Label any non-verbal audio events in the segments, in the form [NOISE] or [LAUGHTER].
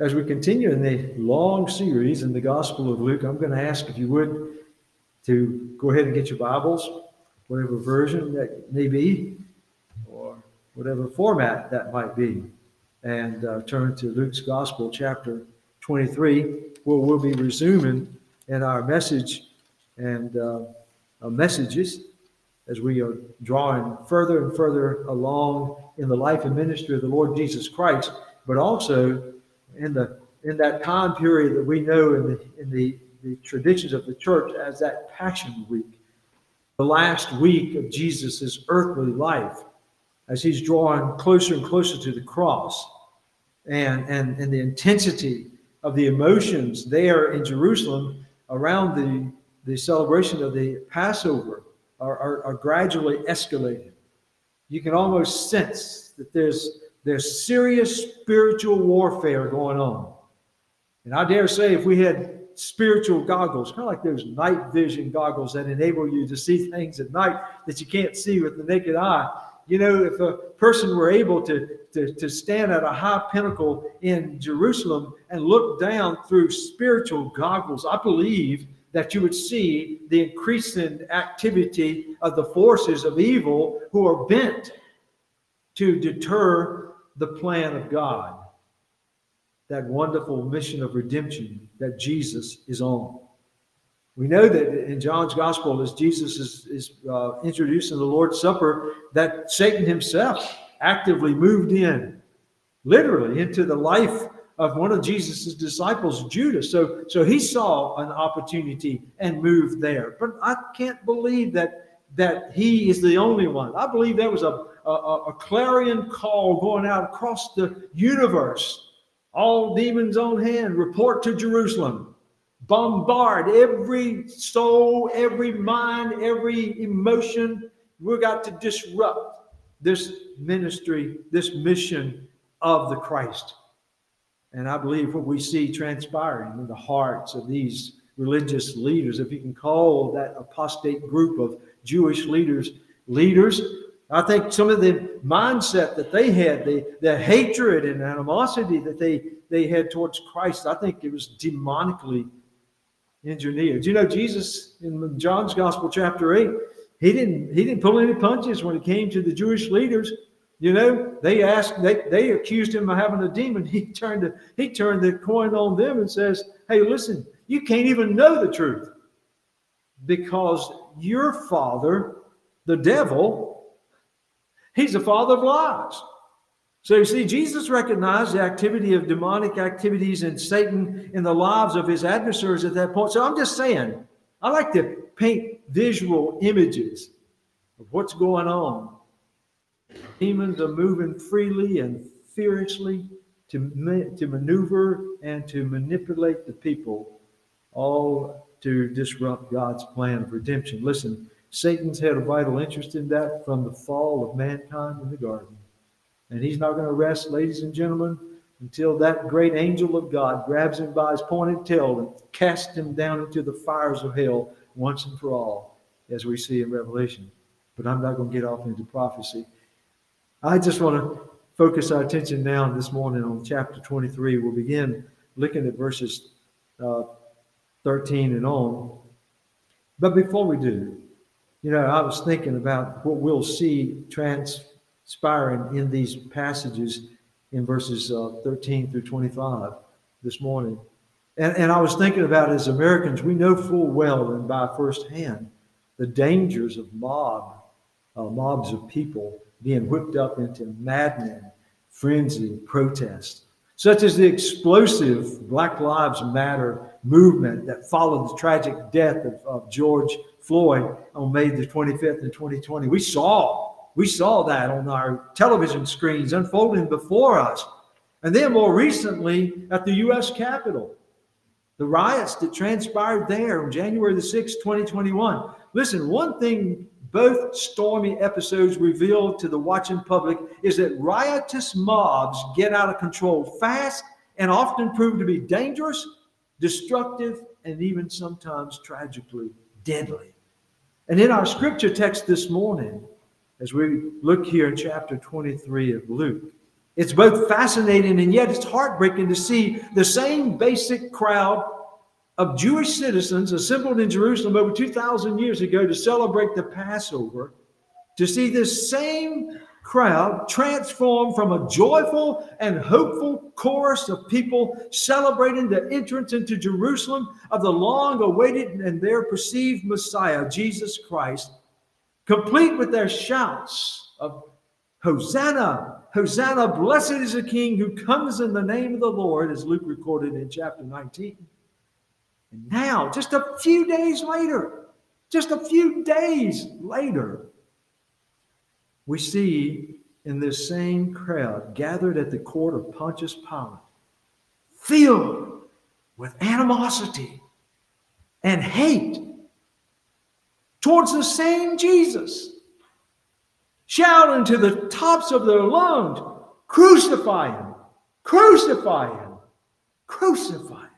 as we continue in the long series in the Gospel of Luke, I'm going to ask if you would to go ahead and get your Bibles, whatever version that may be, or whatever format that might be, and uh, turn to Luke's Gospel, chapter 23, where we'll be resuming in our message and uh, our messages as we are drawing further and further along in the life and ministry of the Lord Jesus Christ, but also in the in that time period that we know in the in the, the traditions of the church as that Passion Week, the last week of Jesus' earthly life, as he's drawing closer and closer to the cross, and and and the intensity of the emotions there in Jerusalem around the the celebration of the Passover are, are, are gradually escalating. You can almost sense that there's, there's serious spiritual warfare going on. And I dare say, if we had spiritual goggles, kind of like those night vision goggles that enable you to see things at night that you can't see with the naked eye. You know, if a person were able to, to, to stand at a high pinnacle in Jerusalem and look down through spiritual goggles, I believe that you would see the increasing activity of the forces of evil who are bent to deter the plan of God, that wonderful mission of redemption that Jesus is on. We know that in John's gospel, as Jesus is, is uh, introducing the Lord's Supper, that Satan himself actively moved in, literally, into the life of one of Jesus' disciples, Judas. So, so he saw an opportunity and moved there. But I can't believe that, that he is the only one. I believe there was a, a, a clarion call going out across the universe. All demons on hand, report to Jerusalem. Bombard every soul, every mind, every emotion. We've got to disrupt this ministry, this mission of the Christ. And I believe what we see transpiring in the hearts of these religious leaders, if you can call that apostate group of Jewish leaders leaders, I think some of the mindset that they had, the, the hatred and animosity that they, they had towards Christ, I think it was demonically engineered. You know, Jesus in John's Gospel, chapter 8, he didn't he didn't pull any punches when it came to the Jewish leaders. You know, they asked, they, they accused him of having a demon. [LAUGHS] He turned the, he turned the coin on them and says, Hey, listen, you can't even know the truth because your father, the devil, he's the father of lies. So you see, Jesus recognized the activity of demonic activities and Satan in the lives of his adversaries at that point. So I'm just saying, I like to paint visual images of what's going on Demons are moving freely and furiously to, to maneuver and to manipulate the people, all to disrupt God's plan of redemption. Listen, Satan's had a vital interest in that from the fall of mankind in the garden. And he's not going to rest, ladies and gentlemen, until that great angel of God grabs him by his pointed tail and casts him down into the fires of hell once and for all, as we see in Revelation. But I'm not going to get off into prophecy. I just want to focus our attention now this morning on chapter 23. We'll begin looking at verses uh, 13 and on. But before we do, you know, I was thinking about what we'll see transpiring in these passages in verses uh, 13 through 25 this morning. And, and I was thinking about as Americans, we know full well and by firsthand the dangers of mob, uh, mobs of people being whipped up into maddening frenzy protest, such as the explosive Black Lives Matter movement that followed the tragic death of, of George Floyd on May the 25th in 2020. We saw we saw that on our television screens unfolding before us. And then more recently at the U.S. Capitol, the riots that transpired there on January the 6th, 2021. Listen, one thing both stormy episodes revealed to the watching public is that riotous mobs get out of control fast and often prove to be dangerous, destructive, and even sometimes tragically deadly. And in our scripture text this morning, as we look here in chapter 23 of Luke, It's both fascinating and yet it's heartbreaking to see the same basic crowd of Jewish citizens assembled in Jerusalem over 2,000 years ago to celebrate the Passover, to see this same crowd transformed from a joyful and hopeful chorus of people celebrating the entrance into Jerusalem of the long awaited and their perceived Messiah, Jesus Christ, complete with their shouts of Hosanna, Hosanna, blessed is the King who comes in the name of the Lord, as Luke recorded in chapter 19. And now, just a few days later, just a few days later, we see in this same crowd gathered at the court of Pontius Pilate, filled with animosity and hate towards the same Jesus, shouting to the tops of their lungs, Crucify him! Crucify him! Crucify him!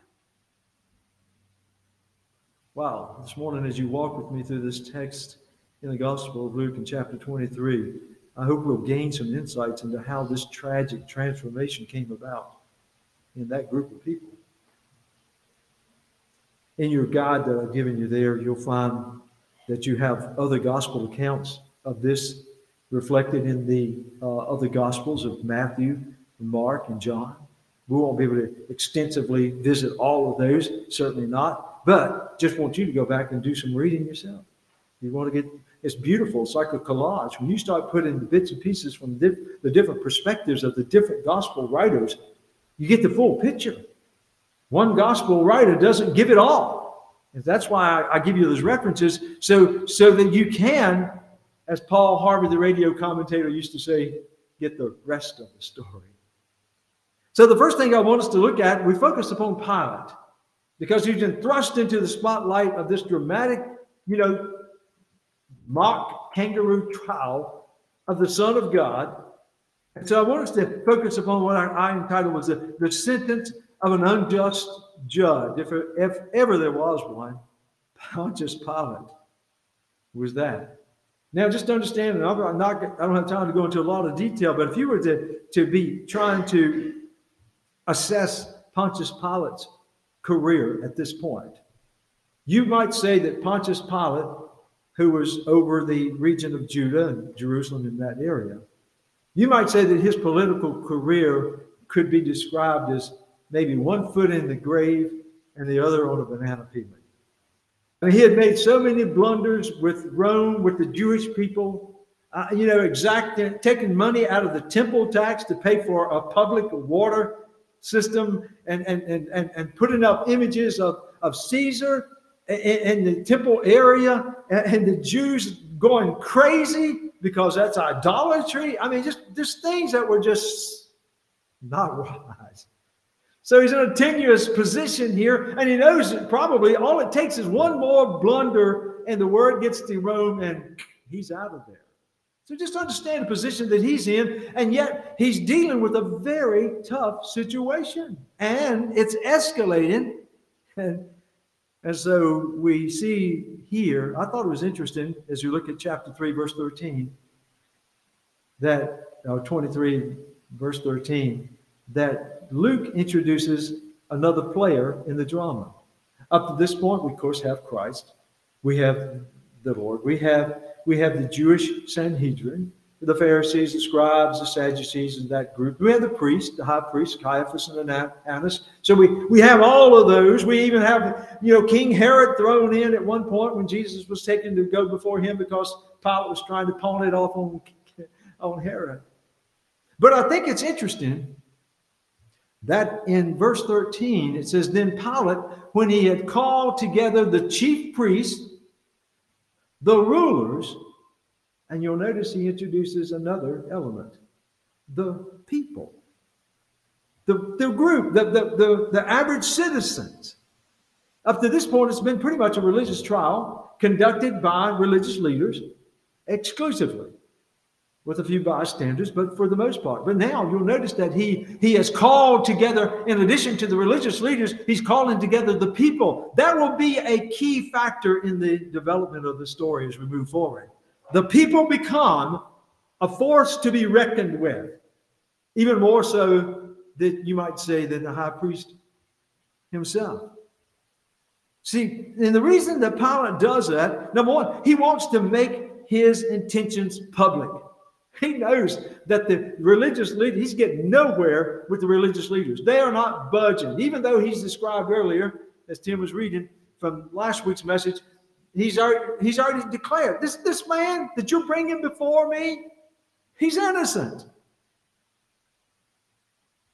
Wow, this morning as you walk with me through this text, in the Gospel of Luke in chapter 23. I hope we'll gain some insights into how this tragic transformation came about in that group of people. In your guide that I've given you there, you'll find that you have other gospel accounts of this reflected in the uh, other gospels of Matthew, Mark, and John. We won't be able to extensively visit all of those, certainly not, but just want you to go back and do some reading yourself. You want to get it's beautiful. It's like a collage. When you start putting the bits and pieces from the, the different perspectives of the different gospel writers, you get the full picture. One gospel writer doesn't give it all. And that's why I, I give you those references so, so that you can, as Paul Harvey, the radio commentator, used to say, get the rest of the story. So the first thing I want us to look at, we focus upon Pilate because he's been thrust into the spotlight of this dramatic, you know, mock kangaroo trial of the Son of God. And so I want us to focus upon what I entitled was the, the sentence of an unjust judge, if, if ever there was one. Pontius Pilate was that. Now, just understand, and I'm not, I don't have time to go into a lot of detail, but if you were to, to be trying to assess Pontius Pilate's career at this point, you might say that Pontius Pilate who was over the region of Judah and Jerusalem in that area. You might say that his political career could be described as maybe one foot in the grave and the other on a banana peel. I mean, he had made so many blunders with Rome, with the Jewish people, uh, you know, exacting, taking money out of the temple tax to pay for a public water system and, and, and, and, and putting up images of, of Caesar in, the temple area and the Jews going crazy because that's idolatry. I mean, just, just things that were just not wise. So he's in a tenuous position here, and he knows that probably all it takes is one more blunder, and the word gets to Rome, and he's out of there. So just understand the position that he's in, and yet he's dealing with a very tough situation, and it's escalating. And and so we see here, I thought it was interesting as you look at chapter 3, verse 13, that, uh, 23, verse 13, that Luke introduces another player in the drama. Up to this point, we of course have Christ, we have the Lord, we have we have the Jewish Sanhedrin, the Pharisees, the scribes, the Sadducees, and that group. We have the priest, the high priest, Caiaphas and Annas. So we, we have all of those. We even have, you know, King Herod thrown in at one point when Jesus was taken to go before him because Pilate was trying to pawn it off on, on Herod. But I think it's interesting that in verse 13 it says, Then Pilate, when he had called together the chief priests, the rulers, and you'll notice he introduces another element the people, the, the group, the, the, the, the average citizens. Up to this point, it's been pretty much a religious trial conducted by religious leaders exclusively, with a few bystanders, but for the most part. But now you'll notice that he, he has called together, in addition to the religious leaders, he's calling together the people. That will be a key factor in the development of the story as we move forward the people become a force to be reckoned with. even more so that you might say than the high priest himself. See, and the reason that Pilate does that, number one, he wants to make his intentions public. He knows that the religious leaders, he's getting nowhere with the religious leaders. They are not budging, even though he's described earlier, as Tim was reading from last week's message, he's already, he's already declared this, this man that you're bringing before me, he's innocent.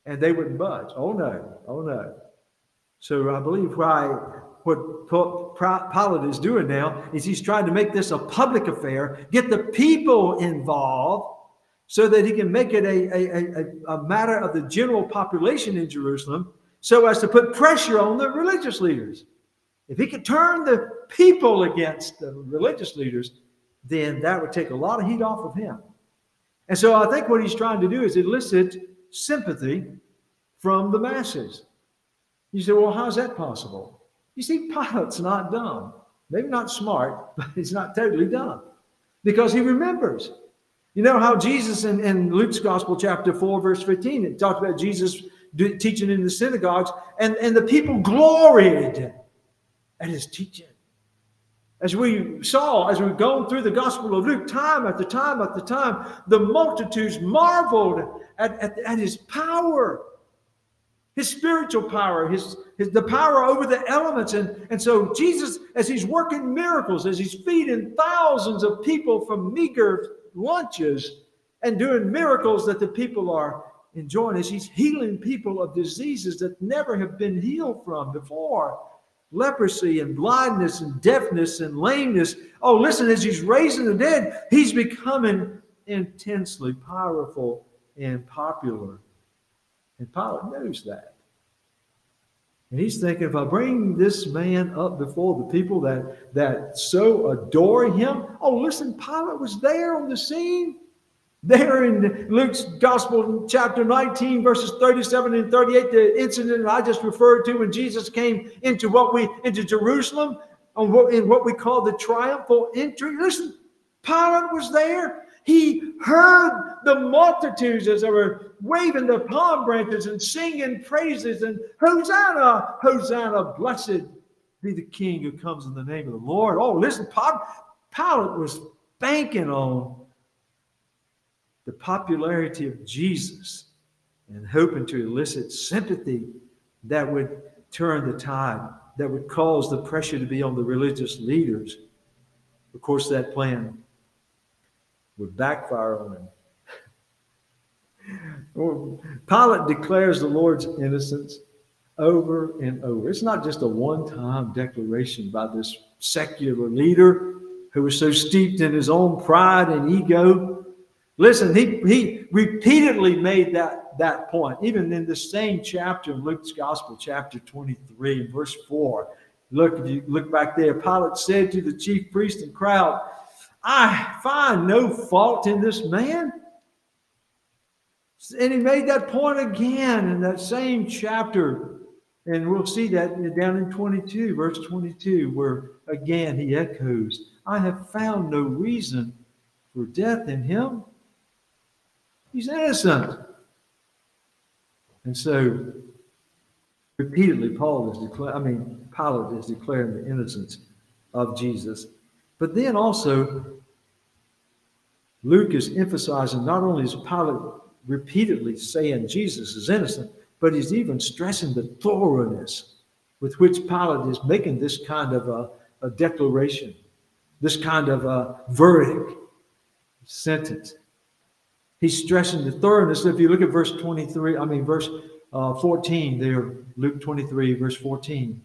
And they wouldn't budge. Oh no, oh no. So I believe why what Pilate is doing now is he's trying to make this a public affair, get the people involved so that he can make it a, a, a, a matter of the general population in Jerusalem so as to put pressure on the religious leaders. If he could turn the people against the religious leaders, then that would take a lot of heat off of him. And so I think what he's trying to do is elicit sympathy from the masses. You say, well, how's that possible? You see, [LAUGHS] Pilate's not dumb. Maybe not smart, [LAUGHS] but he's not totally dumb because he remembers. You know how Jesus in, in Luke's Gospel, chapter 4, verse 15, it talked about Jesus teaching in the synagogues, and, and the people gloried at his teaching. As we saw, as we've gone through the Gospel of Luke, time after time after time, the multitudes marveled at, at, at his power his spiritual power, his, his the power over the elements. And, and so Jesus, as he's working miracles, as he's feeding thousands of people from meager lunches and doing miracles that the people are enjoying, as he's healing people of diseases that never have been healed from before. Leprosy and blindness and deafness and lameness. Oh, listen, as he's raising the dead, he's becoming intensely powerful and popular. And Pilate knows that. And he's thinking, if I bring this man up before the people that, that so adore him, oh, listen, Pilate was there on the scene. There in Luke's Gospel, chapter 19, verses 37 and 38, the incident I just referred to when Jesus came into what we into Jerusalem on what in what we call the triumphal entry. Listen, Pilate was there. He heard the multitudes as they were waving their palm branches and singing praises and Hosanna, Hosanna, blessed be the King who comes in the name of the Lord. Oh, listen, Pilate was banking on the popularity of Jesus and hoping to elicit sympathy that would turn the tide, that would cause the pressure to be on the religious leaders. Of course, that plan would backfire on him. [LAUGHS] Pilate declares the Lord's innocence over and over. It's not just a one time declaration by this secular leader who was so steeped in his own pride and ego. Listen, he, he repeatedly made that, that point, even in the same chapter in Luke's Gospel, chapter 23, verse 4. Look, if you look back there, Pilate said to the chief priest and crowd, I find no fault in this man. And he made that point again in that same chapter. And we'll see that down in 22, verse 22, where again he echoes, I have found no reason for death in him. He's innocent. And so repeatedly Paul is declaring, I mean, Pilate is declaring the innocence of Jesus. But then also, Luke is emphasizing not only is Pilate repeatedly saying Jesus is innocent, but he's even stressing the thoroughness with which Pilate is making this kind of a, a declaration, this kind of a verdict, sentence. He's stressing the thoroughness. If you look at verse 23, I mean, verse uh, 14 there, Luke 23, verse 14.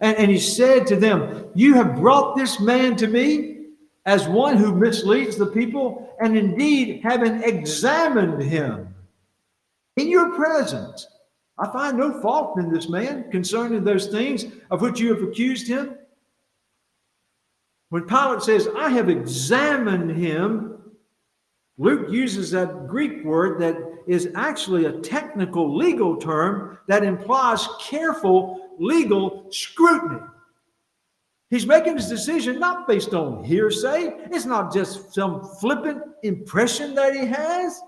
And, and he said to them, You have brought this man to me as one who misleads the people, and indeed, having examined him in your presence, I find no fault in this man concerning those things of which you have accused him. When Pilate says, I have examined him, Luke uses that Greek word that is actually a technical legal term that implies careful legal scrutiny. He's making his decision not based on hearsay. It's not just some flippant impression that he has.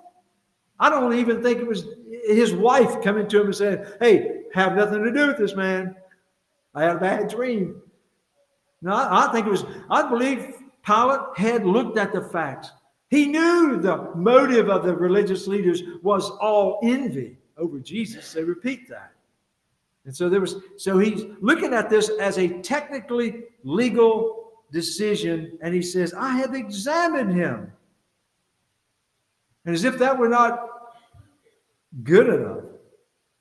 I don't even think it was his wife coming to him and saying, Hey, have nothing to do with this man. I had a bad dream. No, I, I think it was, I believe Pilate had looked at the facts. He knew the motive of the religious leaders was all envy over Jesus. They repeat that. And so there was, so he's looking at this as a technically legal decision, and he says, I have examined him. And as if that were not good enough,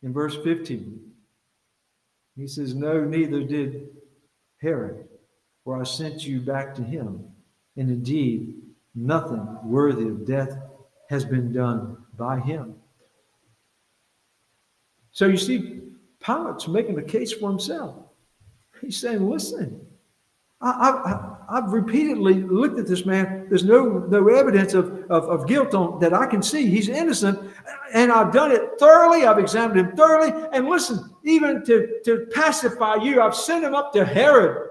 in verse 15, he says, No, neither did Herod, for I sent you back to him. And indeed, nothing worthy of death has been done by him. So you see, Pilate's making a case for himself. He's saying, listen, I, have repeatedly looked at this man. There's no, no evidence of, of, of guilt on, that I can see. He's innocent. And I've done it thoroughly. I've examined him thoroughly. And listen, even to, to pacify you, I've sent him up to Herod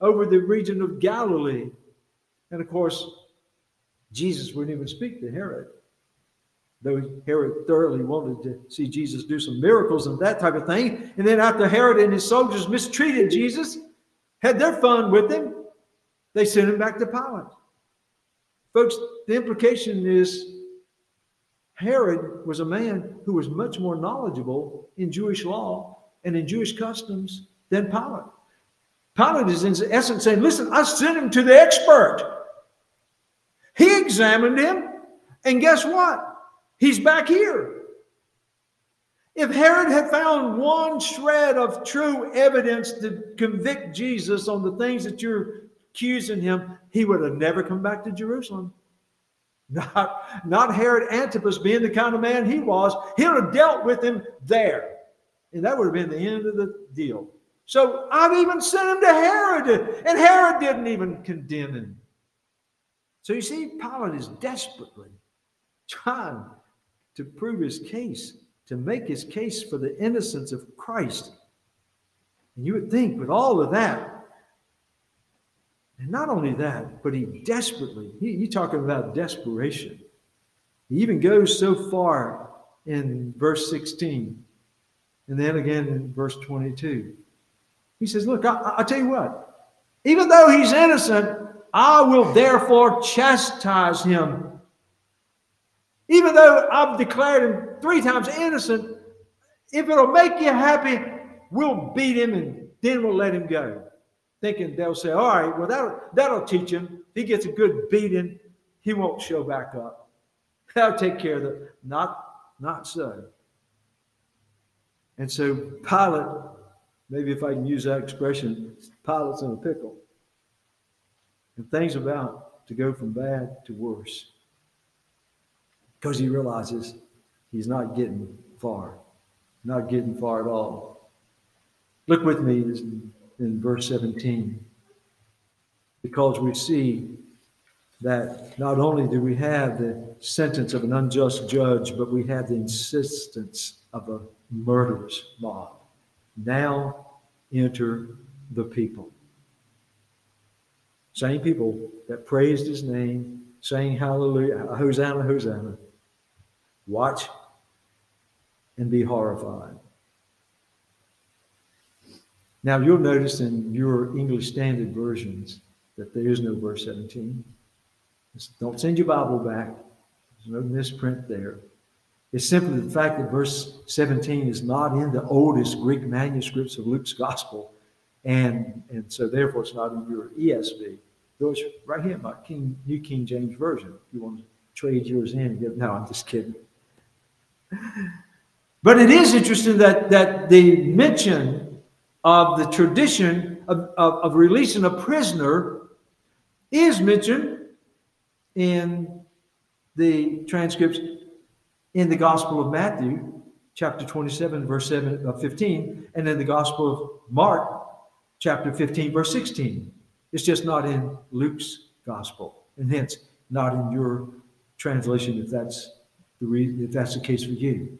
over the region of Galilee. And of course, Jesus wouldn't even speak to Herod though Herod thoroughly wanted to see Jesus do some miracles and that type of thing. And then after Herod and his soldiers mistreated Jesus, had their fun with him, they sent him back to Pilate. Folks, the implication is Herod was a man who was much more knowledgeable in Jewish law and in Jewish customs than Pilate. Pilate is in essence saying, Listen, I sent him to the expert. He examined him, and guess what? He's back here. If Herod had found one shred of true evidence to convict Jesus on the things that you're accusing him, he would have never come back to Jerusalem. Not, not Herod Antipas being the kind of man he was. He would have dealt with him there. And that would have been the end of the deal. So I've even sent him to Herod, and Herod didn't even condemn him. So you see, Pilate is desperately trying to prove his case, to make his case for the innocence of Christ. And you would think, with all of that, and not only that, but he desperately, he, you talking about desperation. He even goes so far in verse 16, and then again in verse 22. He says, Look, I, I tell you what, even though he's innocent, I will therefore chastise him even though I've declared him three times innocent, if it'll make you happy, we'll beat him and then we'll let him go. Thinking they'll say, all right, well, that'll, that'll teach him. If he gets a good beating, he won't show back up. [LAUGHS] That'll take care of that. Not, not so. And so Pilate, maybe if I can use that expression, Pilate's in a pickle. And things about to go from bad to worse because he realizes he's not getting far, not getting far at all. Look with me in verse 17, because we see that not only do we have the sentence of an unjust judge, but we have the insistence of a murderous mob. Now enter the people. Same people that praised his name, saying hallelujah, Hosanna, Hosanna. Watch and be horrified. Now, you'll notice in your English Standard versions that there is no verse 17. Don't send your Bible back. There's no misprint there. It's simply the fact that verse 17 is not in the oldest Greek manuscripts of Luke's gospel. And, and so, therefore, it's not in your ESV. Though it's right here in my King, New King James Version. If you want to trade yours in, you no, I'm just kidding. But it is interesting that, that the mention of the tradition of, of, of releasing a prisoner is mentioned in the transcripts in the Gospel of Matthew, chapter 27, verse 7 uh, 15, and in the Gospel of Mark, chapter 15, verse 16. It's just not in Luke's Gospel, and hence not in your translation if that's the re- if that's the case for you.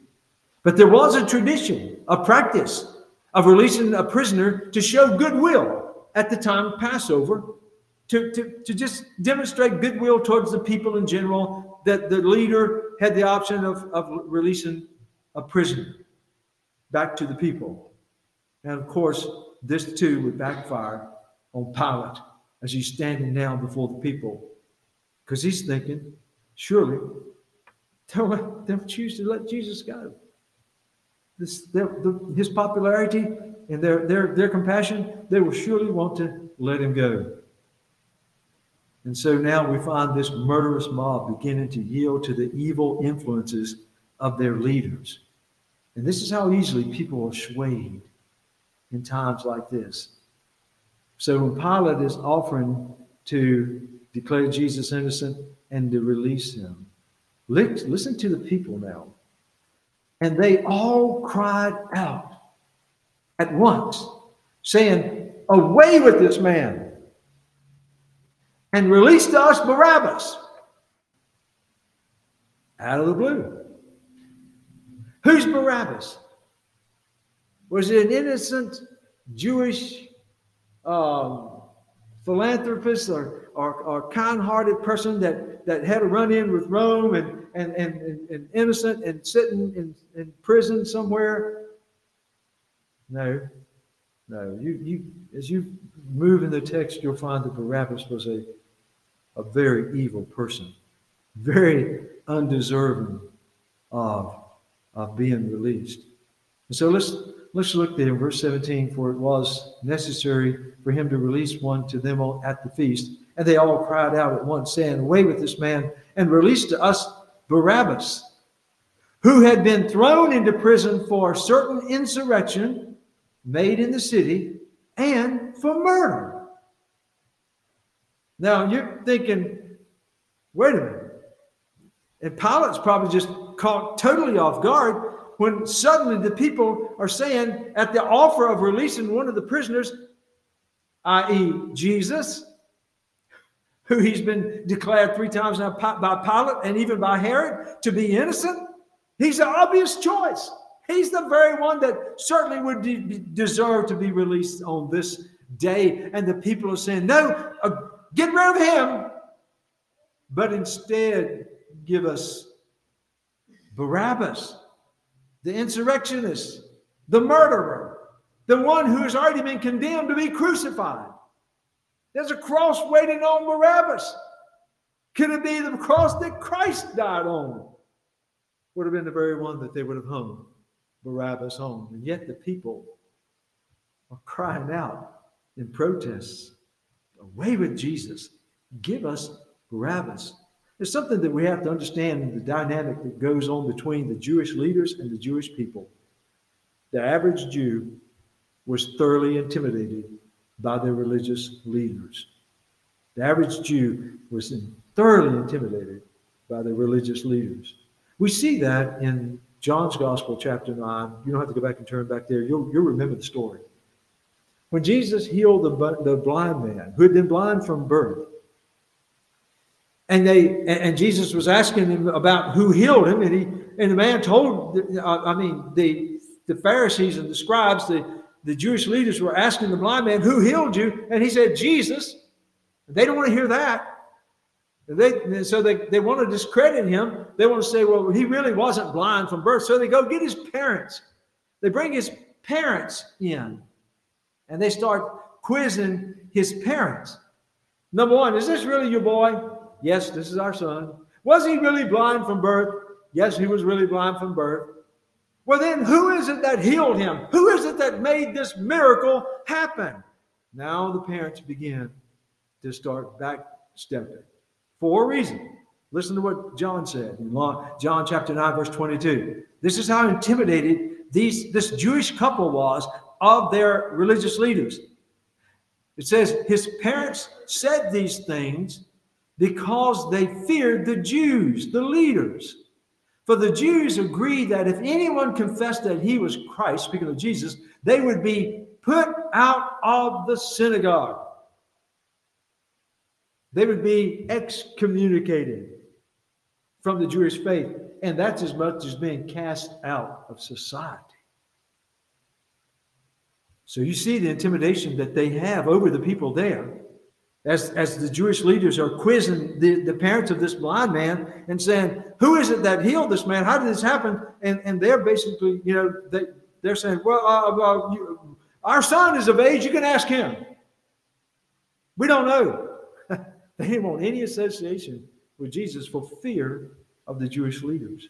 But there was a tradition, a practice of releasing a prisoner to show goodwill at the time of Passover, to, to, to just demonstrate goodwill towards the people in general, that the leader had the option of, of releasing a prisoner back to the people. And of course, this too would backfire on Pilate as he's standing now before the people. Because he's thinking, surely they'll, they'll choose to let Jesus go. This, their, the, his popularity and their, their, their compassion, they will surely want to let him go. And so now we find this murderous mob beginning to yield to the evil influences of their leaders. And this is how easily people are swayed in times like this. So when Pilate is offering to declare Jesus innocent and to release him, listen to the people now. And they all cried out at once, saying, Away with this man, and release to us Barabbas. Out of the blue. Who's Barabbas? Was it an innocent Jewish um, philanthropist or, or, or kind hearted person that, that had a run in with Rome and, and, and, and, innocent and sitting in, in prison somewhere? No, no. You, you, as you move in the text, you'll find that Barabbas was a, a very evil person, very undeserving of, of being released. And so let's Let's look there in verse 17. For it was necessary for him to release one to them at the feast. And they all cried out at once, saying, Away with this man, and release to us Barabbas, who had been thrown into prison for certain insurrection made in the city and for murder. Now you're thinking, wait a minute. And Pilate's probably just caught totally off guard when suddenly the people are saying, at the offer of releasing one of the prisoners, i.e., Jesus, who he's been declared three times now by Pilate and even by Herod to be innocent, he's the obvious choice. He's the very one that certainly would de- deserve to be released on this day. And the people are saying, no, uh, get rid of him, but instead give us Barabbas the insurrectionist, the murderer, the one who has already been condemned to be crucified. There's a cross waiting on Barabbas. Could it be the cross that Christ died on? Would have been the very one that they would have hung Barabbas on. And yet the people are crying out in protests away with Jesus. Give us Barabbas. There's something that we have to understand the dynamic that goes on between the Jewish leaders and the Jewish people. The average Jew was thoroughly intimidated by their religious leaders. The average Jew was thoroughly intimidated by their religious leaders. We see that in John's Gospel, chapter 9. You don't have to go back and turn back there. You'll, you'll remember the story. When Jesus healed the, the blind man who had been blind from birth, and they and Jesus was asking him about who healed him, and he and the man told, I mean, the the Pharisees and the scribes, the the Jewish leaders were asking the blind man, "Who healed you?" And he said, "Jesus." They don't want to hear that. They, so they, they want to discredit him. They want to say, well, he really wasn't blind from birth. So they go get his parents. They bring his parents in and they start quizzing his parents. Number one, is this really your boy? Yes, this is our son. Was he really blind from birth? Yes, he was really blind from birth. Well, then who is it that healed him? Who is it that made this miracle happen? Now the parents begin to start backstepping for a reason. Listen to what John said in John chapter 9, verse 22. This is how intimidated these, this Jewish couple was of their religious leaders. It says, His parents said these things because they feared the Jews, the leaders. For the Jews agreed that if anyone confessed that he was Christ, speaking of Jesus, they would be put out of the synagogue. They would be excommunicated from the Jewish faith. And that's as much as being cast out of society. So you see the intimidation that they have over the people there. as, as the Jewish leaders are quizzing the, the parents of this blind man and saying, Who is it that healed this man? How did this happen? And, and they're basically, you know, they, they're saying, Well, uh, uh, you, our son is of age. You can ask him. We don't know. [LAUGHS] they didn't want any association with Jesus for fear of the Jewish leaders.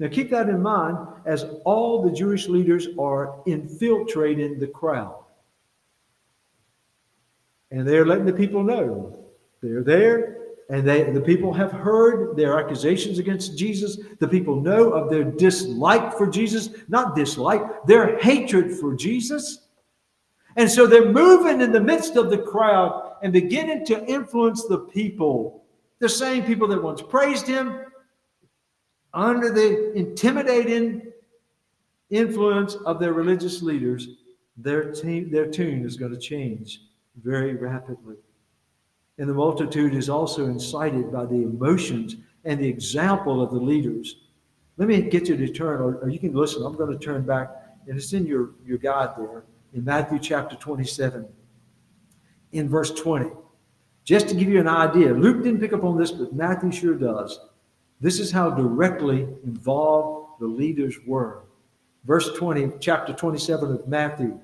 Now, keep that in mind as all the Jewish leaders are infiltrating the crowd. And they're letting the people know they're there, and they, the people have heard their accusations against Jesus. The people know of their dislike for Jesus, not dislike, their hatred for Jesus. And so they're moving in the midst of the crowd and beginning to influence the people. The same people that once praised him, under the intimidating influence of their religious leaders, their, their tune is going to change very rapidly. And the multitude is also incited by the emotions and the example of the leaders. Let me get you to turn, or, or you can listen. I'm going to turn back, and it's in your, your guide there in Matthew chapter 27, in verse 20. Just to give you an idea, Luke didn't pick up on this, but Matthew sure does. This is how directly involved the leaders were. Verse 20, chapter 27 of Matthew.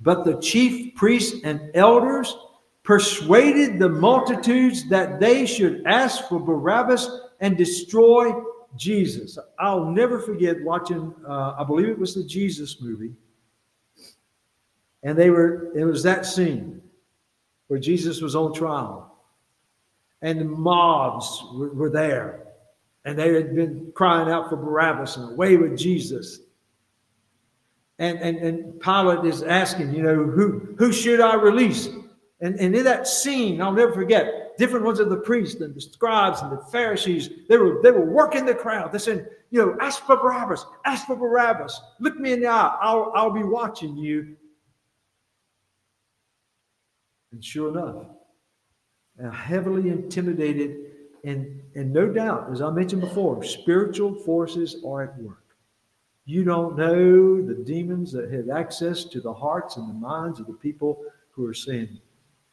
But the chief priests and elders persuaded the multitudes that they should ask for Barabbas and destroy Jesus. I'll never forget watching, uh, I believe it was the Jesus movie. And they were, it was that scene where Jesus was on trial. And the mobs were, were there. And they had been crying out for Barabbas and away with Jesus. And, and, and Pilate is asking, you know, who, who should I release? And, and in that scene, I'll never forget, different ones of the priests and the scribes and the Pharisees, they were, they were working the crowd. They said, you know, ask for Barabbas, ask for Barabbas. Look me in the eye. I'll, I'll be watching you. And sure enough, a heavily intimidated and, and no doubt, as I mentioned before, spiritual forces are at work. You don't know the demons that have access to the hearts and the minds of the people who are saying,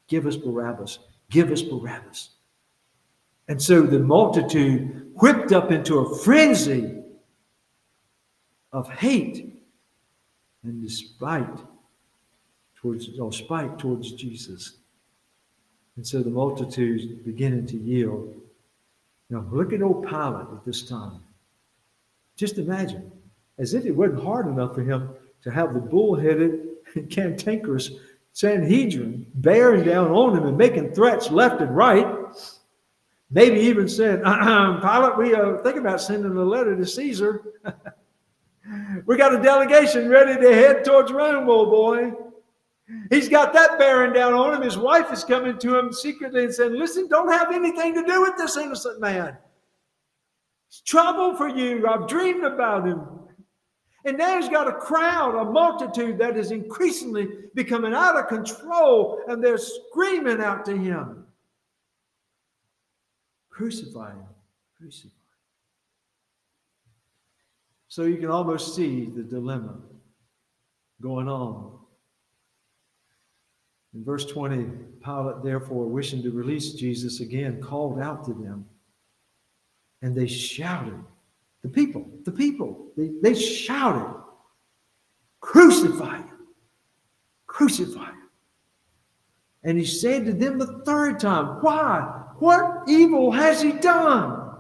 Give us Barabbas, give us Barabbas. And so the multitude whipped up into a frenzy of hate and despite towards or spite towards Jesus. And so the multitudes beginning to yield now, look at old Pilate at this time. Just imagine, as if it wasn't hard enough for him to have the bullheaded and [LAUGHS] cantankerous Sanhedrin bearing down on him and making threats left and right. Maybe even said, Pilate, we uh, think about sending a letter to Caesar. [LAUGHS] we got a delegation ready to head towards Rome, old boy. He's got that bearing down on him. His wife is coming to him secretly and saying, Listen, don't have anything to do with this innocent man. It's trouble for you. I've dreamed about him. And now he's got a crowd, a multitude that is increasingly becoming out of control, and they're screaming out to him Crucify him, crucify him. So you can almost see the dilemma going on in verse 20, Pilate, therefore, wishing to release Jesus again, called out to them. And they shouted, the people, the people, they, they shouted, Crucify him! Crucify him! And he said to them the third time, Why? What evil has he done?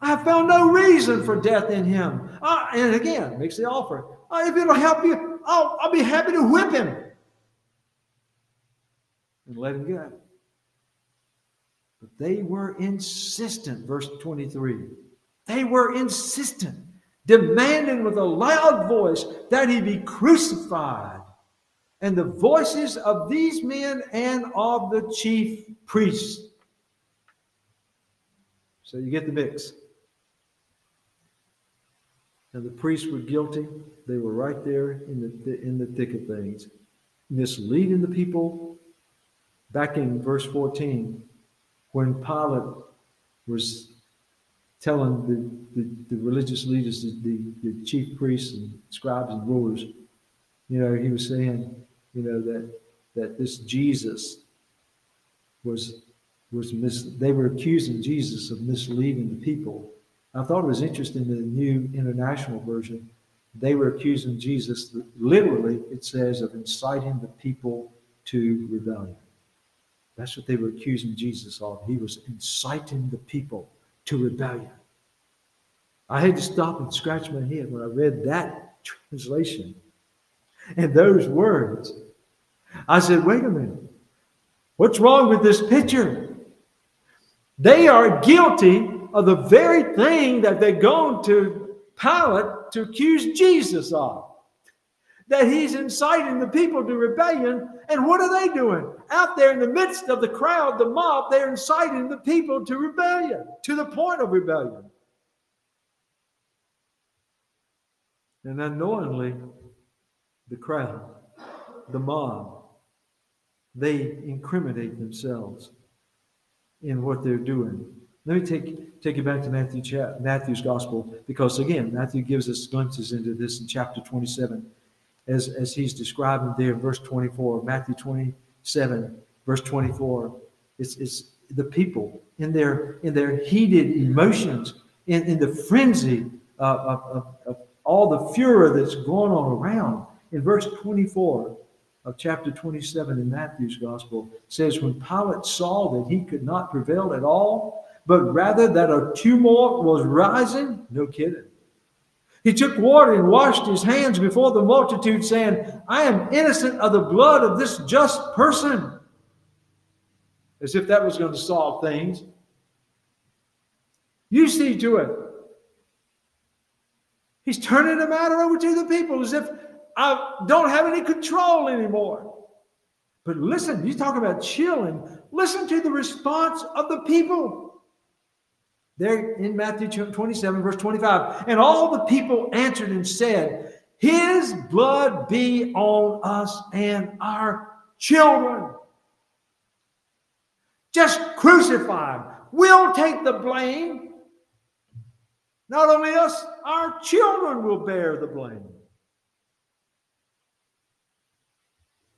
I found no reason for death in him. Uh, and again, makes the offer. Uh, if it'll help you, I'll, I'll be happy to whip him and let him go. But they were insistent, verse 23. They were insistent, demanding with a loud voice that he be crucified. And the voices of these men and of the chief priests. So you get the mix. And the priests were guilty. They were right there in the, in the thick of things, misleading the people, back in verse 14, when Pilate was telling the, the, the religious leaders, the, the, chief priests and scribes and rulers, you know, he was saying, you know, that, that this Jesus was was mis- they were accusing Jesus of misleading the people. I thought it was interesting in the New International Version, they were accusing Jesus, literally, it says, of inciting the people to rebellion. That's what they were accusing Jesus of. He was inciting the people to rebellion. I had to stop and scratch my head when I read that translation and those words. I said, wait a minute. What's wrong with this picture? They are guilty of the very thing that they're going to Pilate to accuse Jesus of. That he's inciting the people to rebellion. And what are they doing? Out there in the midst of the crowd, the mob, they're inciting the people to rebellion, to the point of rebellion. And unknowingly, the crowd, the mob, they incriminate themselves in what they're doing. Let me take, take you back to Matthew, Matthew's gospel, because again, Matthew gives us glimpses into this in chapter 27, as, as he's describing there in verse 24, Matthew 27, verse 24. It's, it's the people in their, in their heated emotions, in, in the frenzy of, of, of all the furor that's going on around. In verse 24 of chapter 27 in Matthew's gospel, says, When Pilate saw that he could not prevail at all, but rather that a tumult was rising, no kidding. He took water and washed his hands before the multitude, saying, I am innocent of the blood of this just person. As if that was going to solve things. You see to it. He's turning the matter over to the people as if I don't have any control anymore. But listen, you talk about chilling. Listen to the response of the people. There in Matthew 27, verse 25. And all the people answered and said, His blood be on us and our children. Just crucify him. We'll take the blame. Not only us, our children will bear the blame.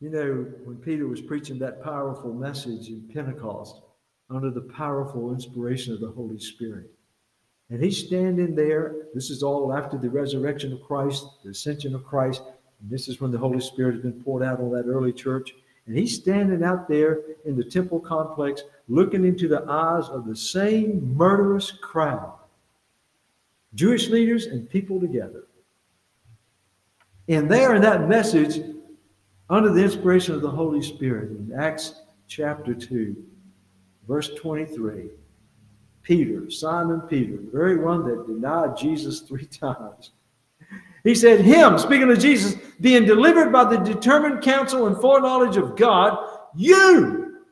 You know, when Peter was preaching that powerful message in Pentecost under the powerful inspiration of the Holy Spirit, and he's standing there. This is all after the resurrection of Christ, the ascension of Christ. And this is when the Holy Spirit has been poured out on that early church. And he's standing out there in the temple complex, looking into the eyes of the same murderous crowd Jewish leaders and people together. And there in that message, under the inspiration of the Holy Spirit, in Acts chapter 2, verse 23, Peter, Simon Peter, the very one that denied Jesus three [LAUGHS] times, he said, Him, speaking of Jesus, being delivered by the determined counsel and foreknowledge of God, you,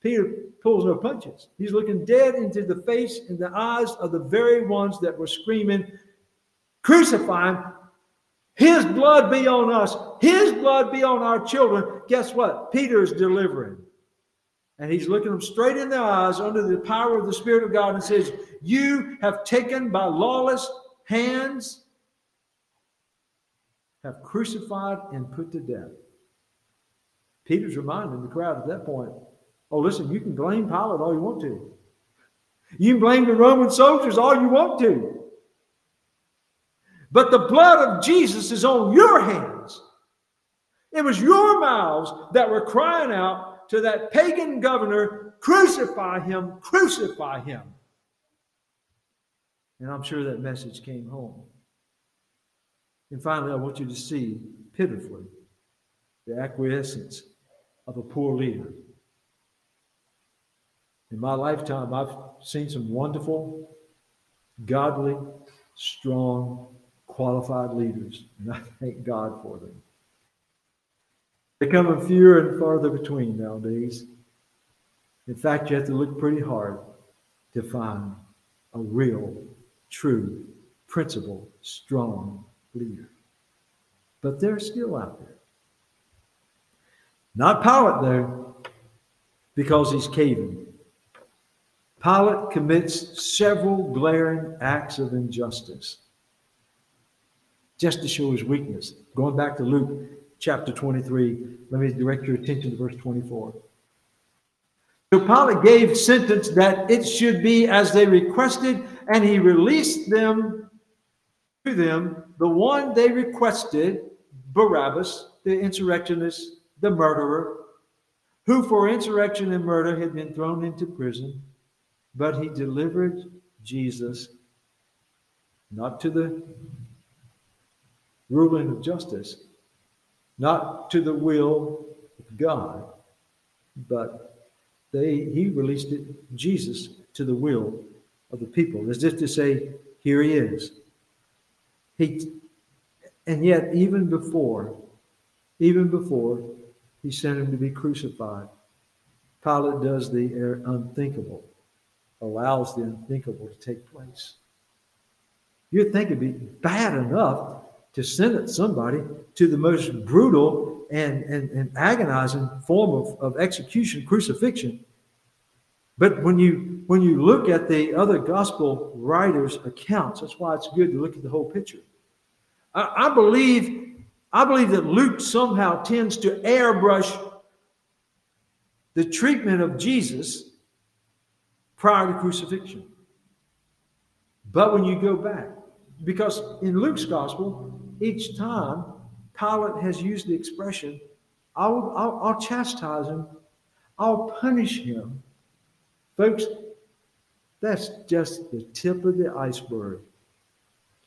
Peter pulls no punches. He's looking dead into the face and the eyes of the very ones that were screaming, Crucify him. His blood be on us. His blood be on our children. Guess what? Peter is delivering. And he's looking them straight in the eyes under the power of the Spirit of God and says, You have taken by lawless hands, have crucified and put to death. Peter's reminding the crowd at that point Oh, listen, you can blame Pilate all you want to. You can blame the Roman soldiers all you want to. But the blood of Jesus is on your hands. It was your mouths that were crying out to that pagan governor, crucify him, crucify him. And I'm sure that message came home. And finally, I want you to see pitifully the acquiescence of a poor leader in my lifetime, I've seen some wonderful, godly, strong, qualified leaders, and I thank God for them. Come fewer and farther between nowadays. In fact, you have to look pretty hard to find a real, true, principled, strong leader. But they're still out there. Not Pilate, though, because he's caving. Pilate commits several glaring acts of injustice just to show his weakness. Going back to Luke chapter 23, let me direct your attention to verse 24. So Pilate gave sentence that it should be as they requested, and he released them to them, the one they requested, Barabbas, the insurrectionist, the murderer, who for insurrection and murder had been thrown into prison, but he delivered Jesus not to the ruling of justice, not to the will of God, but they he released it, Jesus to the will of the people, as if to say, here he is. He and yet even before, even before he sent him to be crucified, Pilate does the unthinkable, allows the unthinkable to take place. You'd think it'd be bad enough to sentence somebody to the most brutal and, and, and agonizing form of, of execution, crucifixion. But when you when you look at the other gospel writers' accounts, that's why it's good to look at the whole picture. I, I believe I believe that Luke somehow tends to airbrush the treatment of Jesus prior to crucifixion. But when you go back, because in Luke's gospel, each time Pilate has used the expression, I'll, I'll, I'll chastise him, I'll punish him. Folks, that's just the tip of the iceberg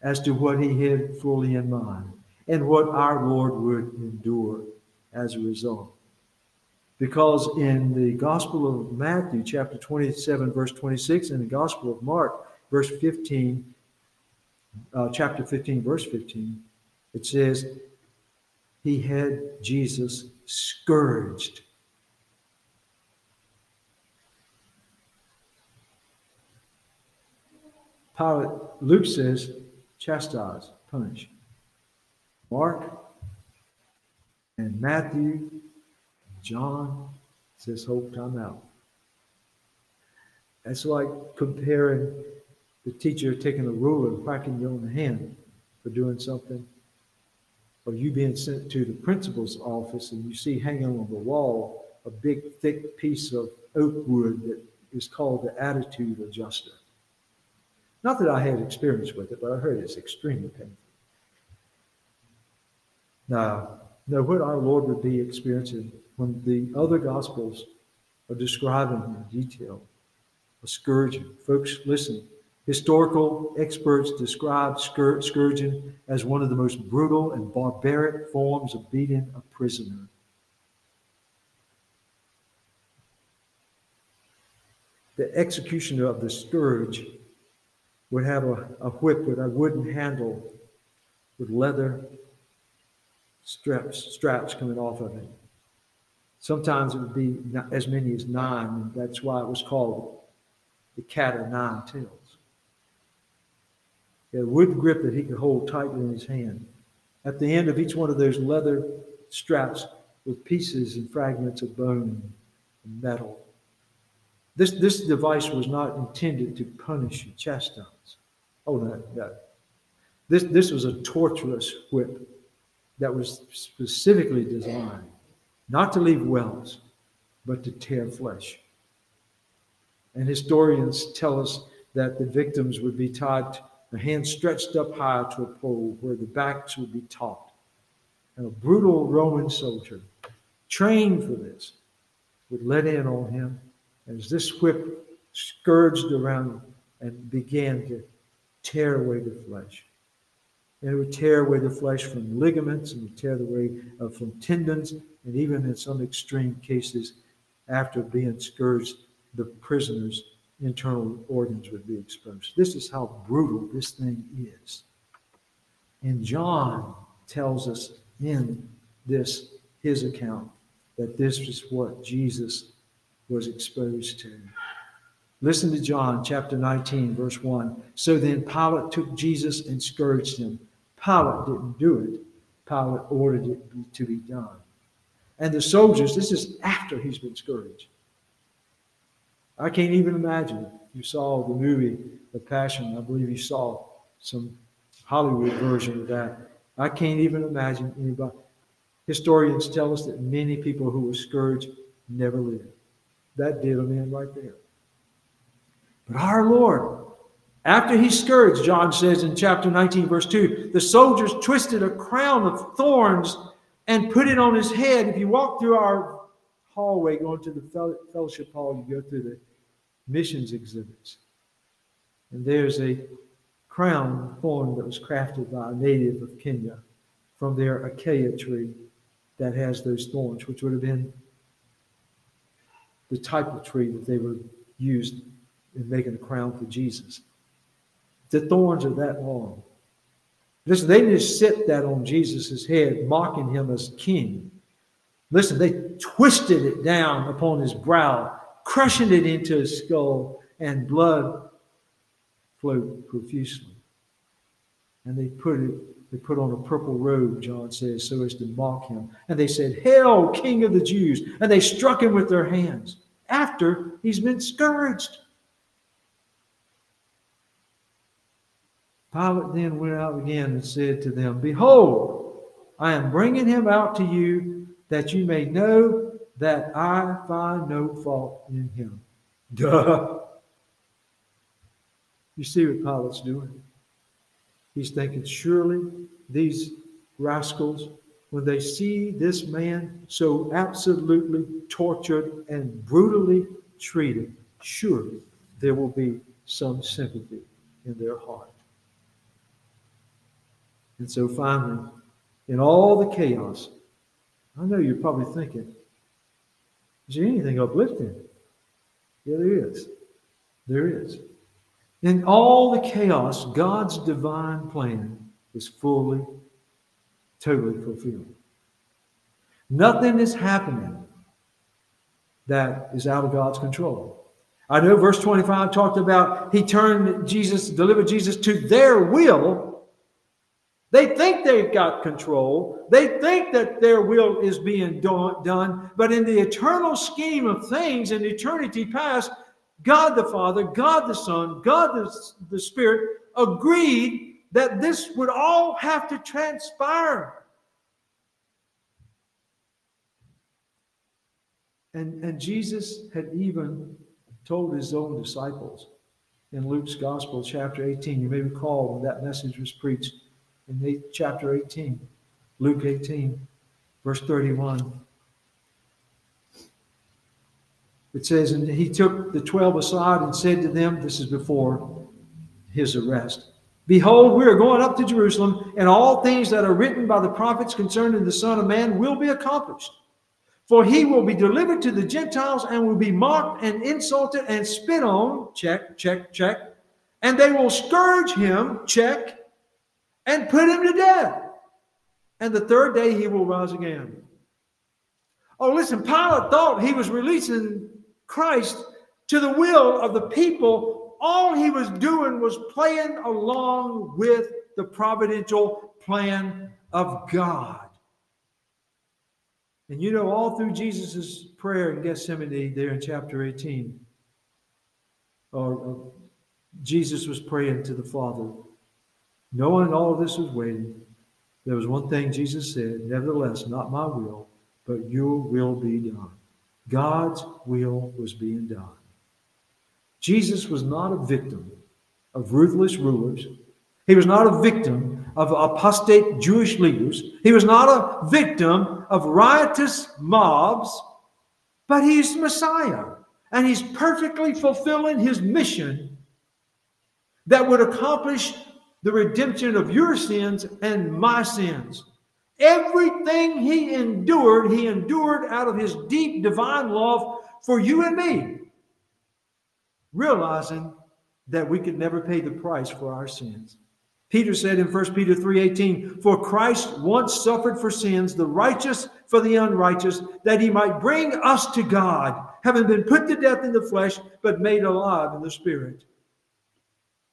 as to what he had fully in mind and what our Lord would endure as a result. Because in the Gospel of Matthew, chapter 27, verse 26, and the Gospel of Mark, verse 15, uh, chapter 15, verse 15, it says, He had Jesus scourged. Pilate, Luke says, chastise, punish. Mark and Matthew, John says, hope time out. That's like comparing the teacher taking a ruler and whacking you on the hand for doing something, or you being sent to the principal's office and you see hanging on the wall a big, thick piece of oak wood that is called the attitude adjuster. Not that I had experience with it, but I heard it's extremely painful. Now, know what our Lord would be experiencing when the other Gospels are describing in detail a scourging. Folks, listen. Historical experts describe scourging as one of the most brutal and barbaric forms of beating a prisoner. The executioner of the scourge would have a, a whip with a wooden handle with leather straps, straps coming off of it. Sometimes it would be as many as nine, and that's why it was called the cat of nine tails. A wooden grip that he could hold tightly in his hand. At the end of each one of those leather straps with pieces and fragments of bone and metal. This, this device was not intended to punish and chastise. Oh, no, no. This, this was a torturous whip that was specifically designed not to leave welts, but to tear flesh. And historians tell us that the victims would be tied, their hands stretched up high to a pole where the backs would be taut. And a brutal Roman soldier, trained for this, would let in on him as this whip scourged around and began to tear away the flesh. And it would tear away the flesh from ligaments and would tear away uh, from tendons, and even in some extreme cases, after being scourged, the prisoner's internal organs would be exposed. This is how brutal this thing is. And John tells us in this, his account, that this is what Jesus was exposed to. Listen to John chapter 19, verse 1. So then Pilate took Jesus and scourged him. Pilate didn't do it, Pilate ordered it to be done. And the soldiers, this is after he's been scourged. I can't even imagine. You saw the movie The Passion. I believe you saw some Hollywood version of that. I can't even imagine anybody. Historians tell us that many people who were scourged never lived. that did him in right there. But our Lord, after he scourged, John says in chapter 19, verse 2, the soldiers twisted a crown of thorns and put it on his head. If you walk through our hallway going to the fellowship hall, you go through the missions exhibits. And there's a crown thorn that was crafted by a native of Kenya from their acacia tree that has those thorns, which would have been the type of tree that they would use in making a crown for Jesus. The thorns are that long. Listen, they didn't just sit that on Jesus' head, mocking him as king. Listen, they twisted it down upon his brow, crushing it into his skull, and blood flowed profusely. And they put it they put on a purple robe, John says, so as to mock him. And they said, Hail, King of the Jews! And they struck him with their hands after he's been scourged. Pilate then went out again and said to them, Behold, I am bringing him out to you that you may know that I find no fault in him. Duh. You see what Pilate's doing? He's thinking, surely these rascals, when they see this man so absolutely tortured and brutally treated, surely there will be some sympathy in their heart. And so finally, in all the chaos, I know you're probably thinking, is there anything uplifting? Yeah, there is. There is. In all the chaos, God's divine plan is fully, totally fulfilled. Nothing is happening that is out of God's control. I know verse 25 talked about he turned Jesus, delivered Jesus to their will. They think they've got control. They think that their will is being done. But in the eternal scheme of things in eternity past, God the Father, God the Son, God the, the Spirit agreed that this would all have to transpire. And, and Jesus had even told his own disciples in Luke's Gospel, chapter 18. You may recall when that message was preached in chapter 18, Luke 18, verse 31. It says, And he took the twelve aside and said to them, This is before his arrest. Behold, we are going up to Jerusalem, and all things that are written by the prophets concerning the Son of Man will be accomplished. For he will be delivered to the Gentiles and will be mocked and insulted and spit on. Check, check, check. And they will scourge him. Check. And put him to death. And the third day he will rise again. Oh, listen, Pilate thought he was releasing Christ to the will of the people, all he was doing was playing along with the providential plan of God. And you know, all through Jesus' prayer in Gethsemane, there in chapter 18, or, or Jesus was praying to the Father, knowing all of this was waiting. There was one thing Jesus said, Nevertheless, not my will, but your will be done. God's will was being done. Jesus was not a victim of ruthless rulers. He was not a victim of apostate Jewish leaders. He was not a victim of riotous mobs, but he's Messiah. And he's perfectly fulfilling his mission that would accomplish the redemption of your sins and my sins. Everything he endured, he endured out of his deep divine love for you and me, realizing that we could never pay the price for our sins. Peter said in 1 Peter 3:18, "For Christ once suffered for sins, the righteous for the unrighteous, that he might bring us to God, having been put to death in the flesh, but made alive in the spirit."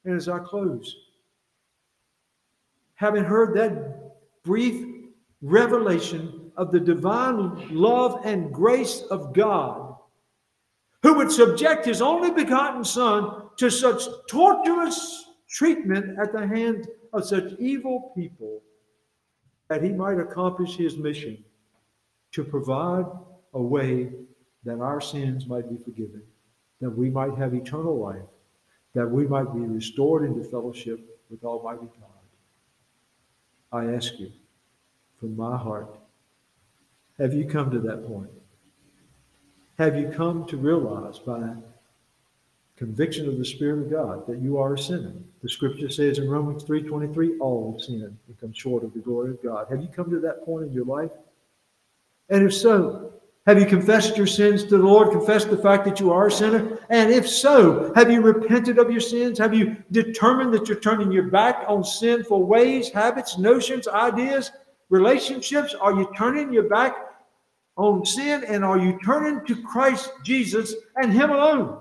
And as I close, having heard that brief revelation of the divine love and grace of God, who would subject his only begotten Son to such torturous treatment at the hand of such evil people that he might accomplish his mission to provide a way that our sins might be forgiven, that we might have eternal life, that we might be restored into fellowship with Almighty God. I ask you from my heart, have you come to that point? Have you come to realize by conviction of the Spirit of God that you are a sinner? The scripture says in Romans 3.23, all sinned and come short of the glory of God. Have you come to that point in your life? And if so, have you confessed your sins to the Lord? Confessed the fact that you are a sinner? And if so, have you repented of your sins? Have you determined that you're turning your back on sinful ways, habits, notions, ideas, relationships? Are you turning your back on sin and are you turning to Christ Jesus and Him alone?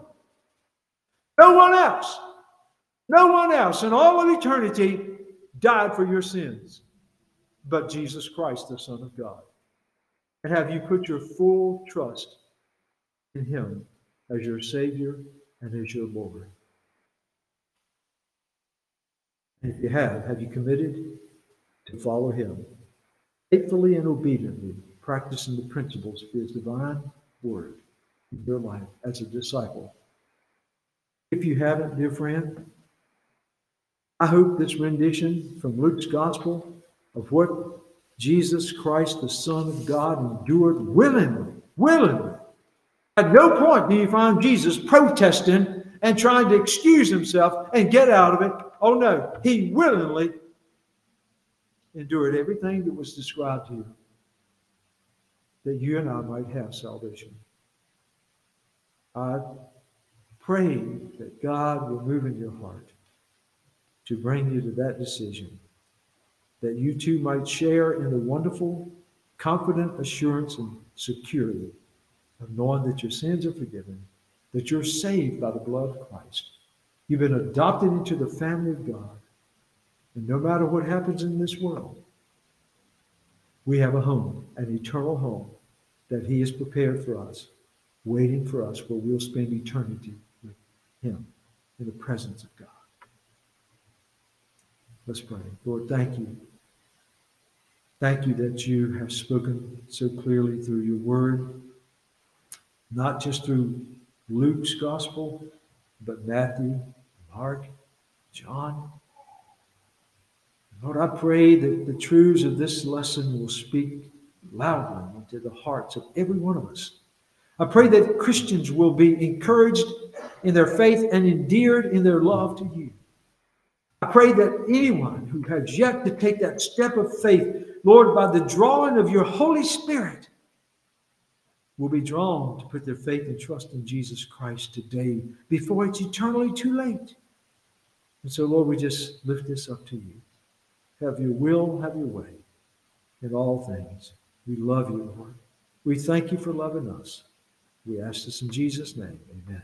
No one else. No one else in all of eternity died for your sins but Jesus Christ, the Son of God. And have you put your full trust in Him as your Savior and as your Lord? And if you have, have you committed to follow Him faithfully and obediently, practicing the principles of His divine word in your life as a disciple? If you haven't, dear friend, I hope this rendition from Luke's Gospel of what Jesus Christ, the Son of God, endured willingly, willingly. At no point do you find Jesus protesting and trying to excuse himself and get out of it. Oh no, he willingly endured everything that was described here that you and I might have salvation. I pray that God will move in your heart to bring you to that decision that you too might share in the wonderful, confident assurance and security of knowing that your sins are forgiven, that you're saved by the blood of Christ. You've been adopted into the family of God. And no matter what happens in this world, we have a home, an eternal home that He has prepared for us, waiting for us where we'll spend eternity with Him in the presence of God. Let's pray. Lord, thank you Thank you that you have spoken so clearly through your word, not just through Luke's gospel, but Matthew, Mark, John. Lord, I pray that the truths of this lesson will speak loudly into the hearts of every one of us. I pray that Christians will be encouraged in their faith and endeared in their love to you. I pray that anyone who has yet to take that step of faith Lord, by the drawing of your Holy Spirit, will be drawn to put their faith and trust in Jesus Christ today before it's eternally too late. And so, Lord, we just lift this up to you. Have your will, have your way in all things. We love you, Lord. We thank you for loving us. We ask this in Jesus' name. Amen.